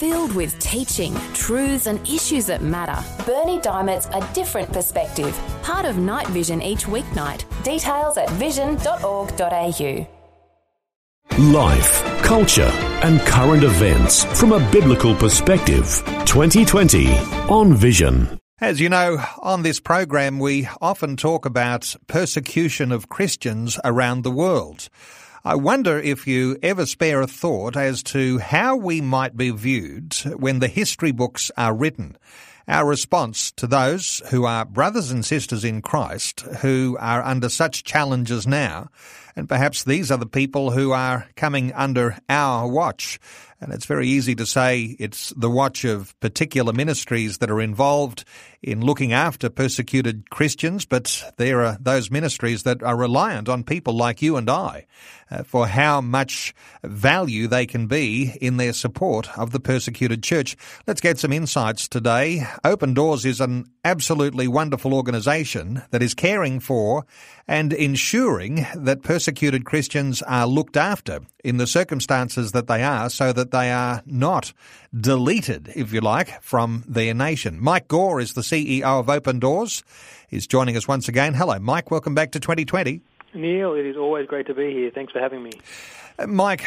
filled with teaching, truths, and issues that matter. Bernie Dymet's A Different Perspective, part of Night Vision each weeknight. Details at vision.org.au. Life, culture, and current events from a biblical perspective. 2020 on Vision. As you know, on this program, we often talk about persecution of Christians around the world. I wonder if you ever spare a thought as to how we might be viewed when the history books are written. Our response to those who are brothers and sisters in Christ who are under such challenges now, and perhaps these are the people who are coming under our watch. And it's very easy to say it's the watch of particular ministries that are involved in looking after persecuted Christians, but there are those ministries that are reliant on people like you and I Uh, for how much value they can be in their support of the persecuted church. Let's get some insights today. Open Doors is an absolutely wonderful organisation that is caring for and ensuring that persecuted Christians are looked after in the circumstances that they are so that they are not deleted, if you like, from their nation. Mike Gore is the CEO of Open Doors. He's joining us once again. Hello, Mike. Welcome back to 2020. Neil, it is always great to be here. Thanks for having me. Uh, Mike,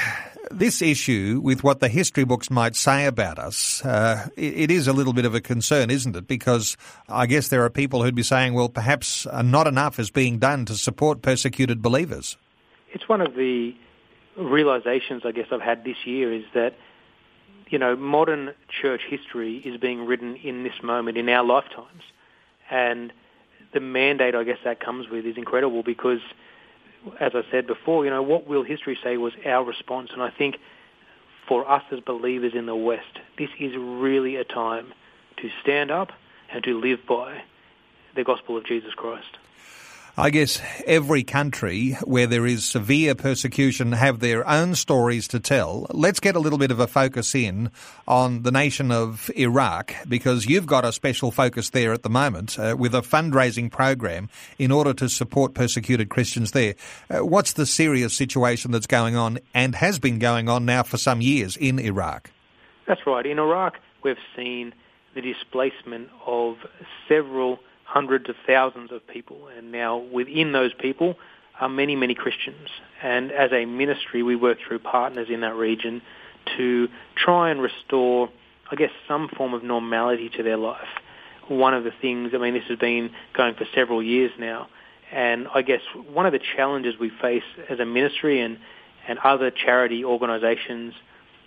this issue with what the history books might say about us, uh, it, it is a little bit of a concern, isn't it? Because I guess there are people who'd be saying, well, perhaps not enough is being done to support persecuted believers. It's one of the realizations I guess I've had this year is that, you know, modern church history is being written in this moment, in our lifetimes. And the mandate I guess that comes with is incredible because as I said before, you know, what will history say was our response. And I think for us as believers in the West, this is really a time to stand up and to live by the gospel of Jesus Christ. I guess every country where there is severe persecution have their own stories to tell. Let's get a little bit of a focus in on the nation of Iraq because you've got a special focus there at the moment uh, with a fundraising program in order to support persecuted Christians there. Uh, what's the serious situation that's going on and has been going on now for some years in Iraq? That's right. In Iraq, we've seen the displacement of several hundreds of thousands of people, and now within those people are many, many Christians. And as a ministry, we work through partners in that region to try and restore, I guess, some form of normality to their life. One of the things, I mean, this has been going for several years now, and I guess one of the challenges we face as a ministry and, and other charity organizations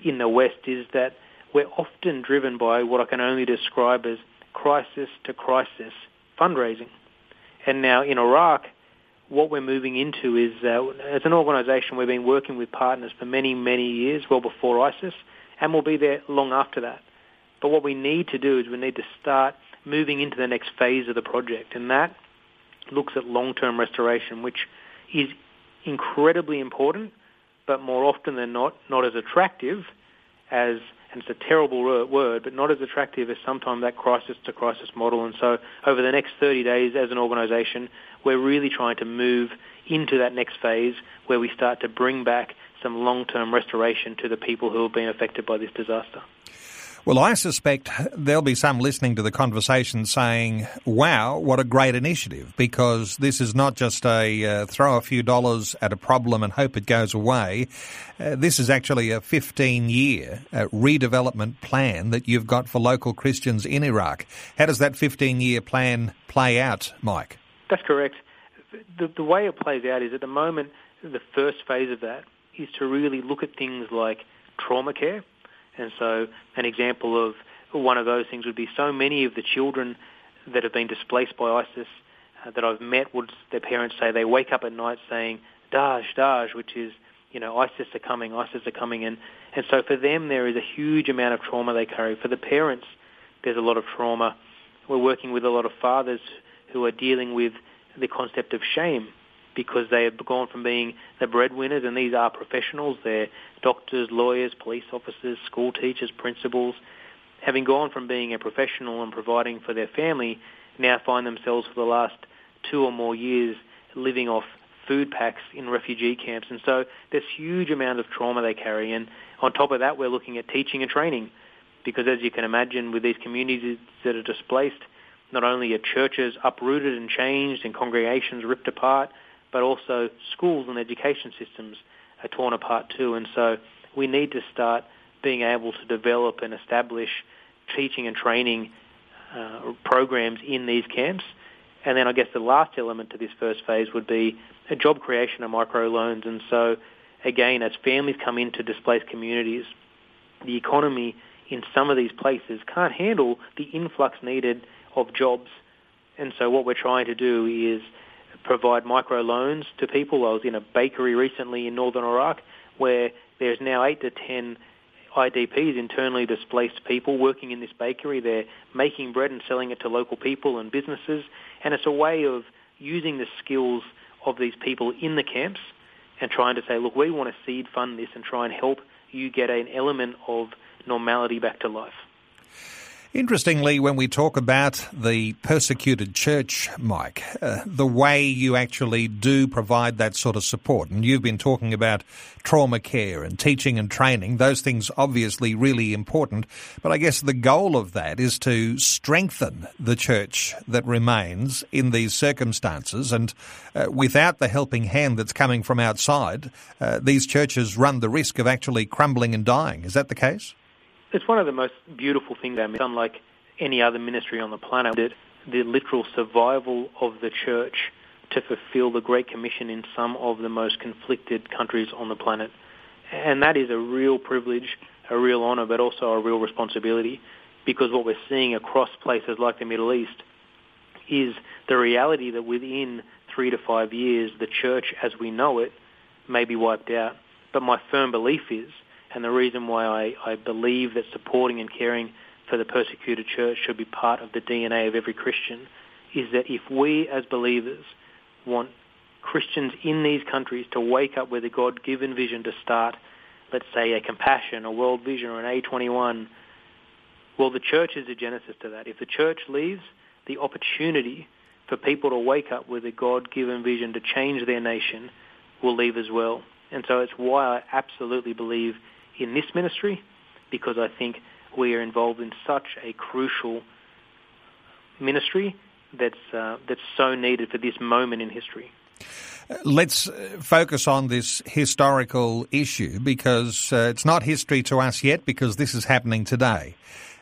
in the West is that we're often driven by what I can only describe as crisis to crisis fundraising. And now in Iraq, what we're moving into is, uh, as an organisation, we've been working with partners for many, many years, well before ISIS, and we'll be there long after that. But what we need to do is we need to start moving into the next phase of the project, and that looks at long-term restoration, which is incredibly important, but more often than not, not as attractive as and it's a terrible word, but not as attractive as sometimes that crisis to crisis model. And so over the next 30 days as an organisation, we're really trying to move into that next phase where we start to bring back some long-term restoration to the people who have been affected by this disaster. Well, I suspect there'll be some listening to the conversation saying, wow, what a great initiative, because this is not just a uh, throw a few dollars at a problem and hope it goes away. Uh, this is actually a 15 year uh, redevelopment plan that you've got for local Christians in Iraq. How does that 15 year plan play out, Mike? That's correct. The, the way it plays out is at the moment, the first phase of that is to really look at things like trauma care and so an example of one of those things would be so many of the children that have been displaced by ISIS uh, that I've met would their parents say they wake up at night saying Daesh, Daesh, which is you know ISIS are coming, ISIS are coming, and and so for them there is a huge amount of trauma they carry. For the parents, there's a lot of trauma. We're working with a lot of fathers who are dealing with the concept of shame because they have gone from being the breadwinners, and these are professionals, they're doctors, lawyers, police officers, school teachers, principals, having gone from being a professional and providing for their family, now find themselves for the last two or more years living off food packs in refugee camps. And so there's huge amount of trauma they carry. And on top of that, we're looking at teaching and training because as you can imagine, with these communities that are displaced, not only are churches uprooted and changed and congregations ripped apart, but also schools and education systems are torn apart too. And so we need to start being able to develop and establish teaching and training uh, programs in these camps. And then I guess the last element to this first phase would be a job creation of microloans. And so again, as families come into displaced communities, the economy in some of these places can't handle the influx needed of jobs. And so what we're trying to do is provide micro loans to people. I was in a bakery recently in northern Iraq where there's now eight to ten IDPs, internally displaced people, working in this bakery. They're making bread and selling it to local people and businesses. And it's a way of using the skills of these people in the camps and trying to say, look, we want to seed fund this and try and help you get an element of normality back to life. Interestingly, when we talk about the persecuted church, Mike, uh, the way you actually do provide that sort of support, and you've been talking about trauma care and teaching and training, those things obviously really important. But I guess the goal of that is to strengthen the church that remains in these circumstances. And uh, without the helping hand that's coming from outside, uh, these churches run the risk of actually crumbling and dying. Is that the case? It's one of the most beautiful things about it. Unlike any other ministry on the planet, that the literal survival of the church to fulfill the Great Commission in some of the most conflicted countries on the planet. And that is a real privilege, a real honor, but also a real responsibility because what we're seeing across places like the Middle East is the reality that within three to five years, the church as we know it may be wiped out. But my firm belief is and the reason why I, I believe that supporting and caring for the persecuted church should be part of the DNA of every Christian is that if we as believers want Christians in these countries to wake up with a God-given vision to start, let's say, a compassion, a world vision, or an A21, well, the church is the genesis to that. If the church leaves, the opportunity for people to wake up with a God-given vision to change their nation will leave as well. And so it's why I absolutely believe in this ministry because I think we are involved in such a crucial ministry that's uh, that's so needed for this moment in history. Let's uh, focus on this historical issue because uh, it's not history to us yet because this is happening today.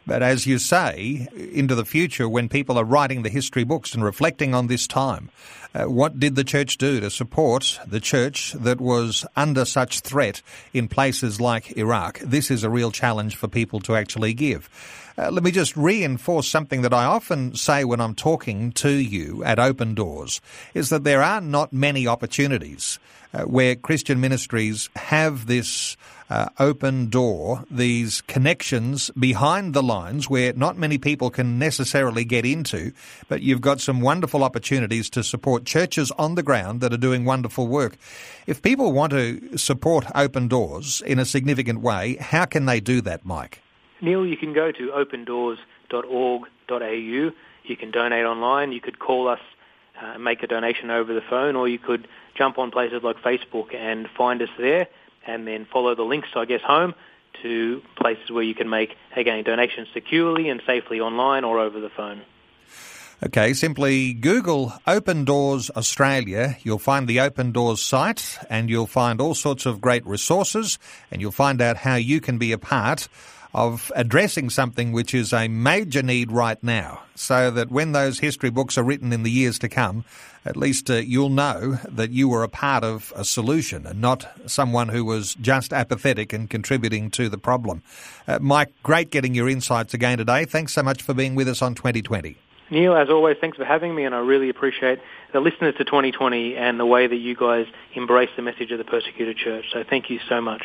But as you say, into the future, when people are writing the history books and reflecting on this time, uh, what did the church do to support the church that was under such threat in places like Iraq? This is a real challenge for people to actually give. Uh, let me just reinforce something that I often say when I'm talking to you at Open Doors is that there are not many opportunities uh, where Christian ministries have this uh, open door, these connections behind the lines where not many people can necessarily get into, but you've got some wonderful opportunities to support churches on the ground that are doing wonderful work. If people want to support Open Doors in a significant way, how can they do that, Mike? Neil, you can go to opendoors.org.au. You can donate online. You could call us uh, make a donation over the phone, or you could jump on places like Facebook and find us there and then follow the links, I guess, home to places where you can make, again, donations securely and safely online or over the phone. Okay, simply Google Open Doors Australia. You'll find the Open Doors site and you'll find all sorts of great resources and you'll find out how you can be a part of addressing something which is a major need right now, so that when those history books are written in the years to come, at least uh, you'll know that you were a part of a solution and not someone who was just apathetic and contributing to the problem. Uh, Mike, great getting your insights again today. Thanks so much for being with us on 2020. Neil, as always, thanks for having me, and I really appreciate the listeners to 2020 and the way that you guys embrace the message of the persecuted church. So thank you so much.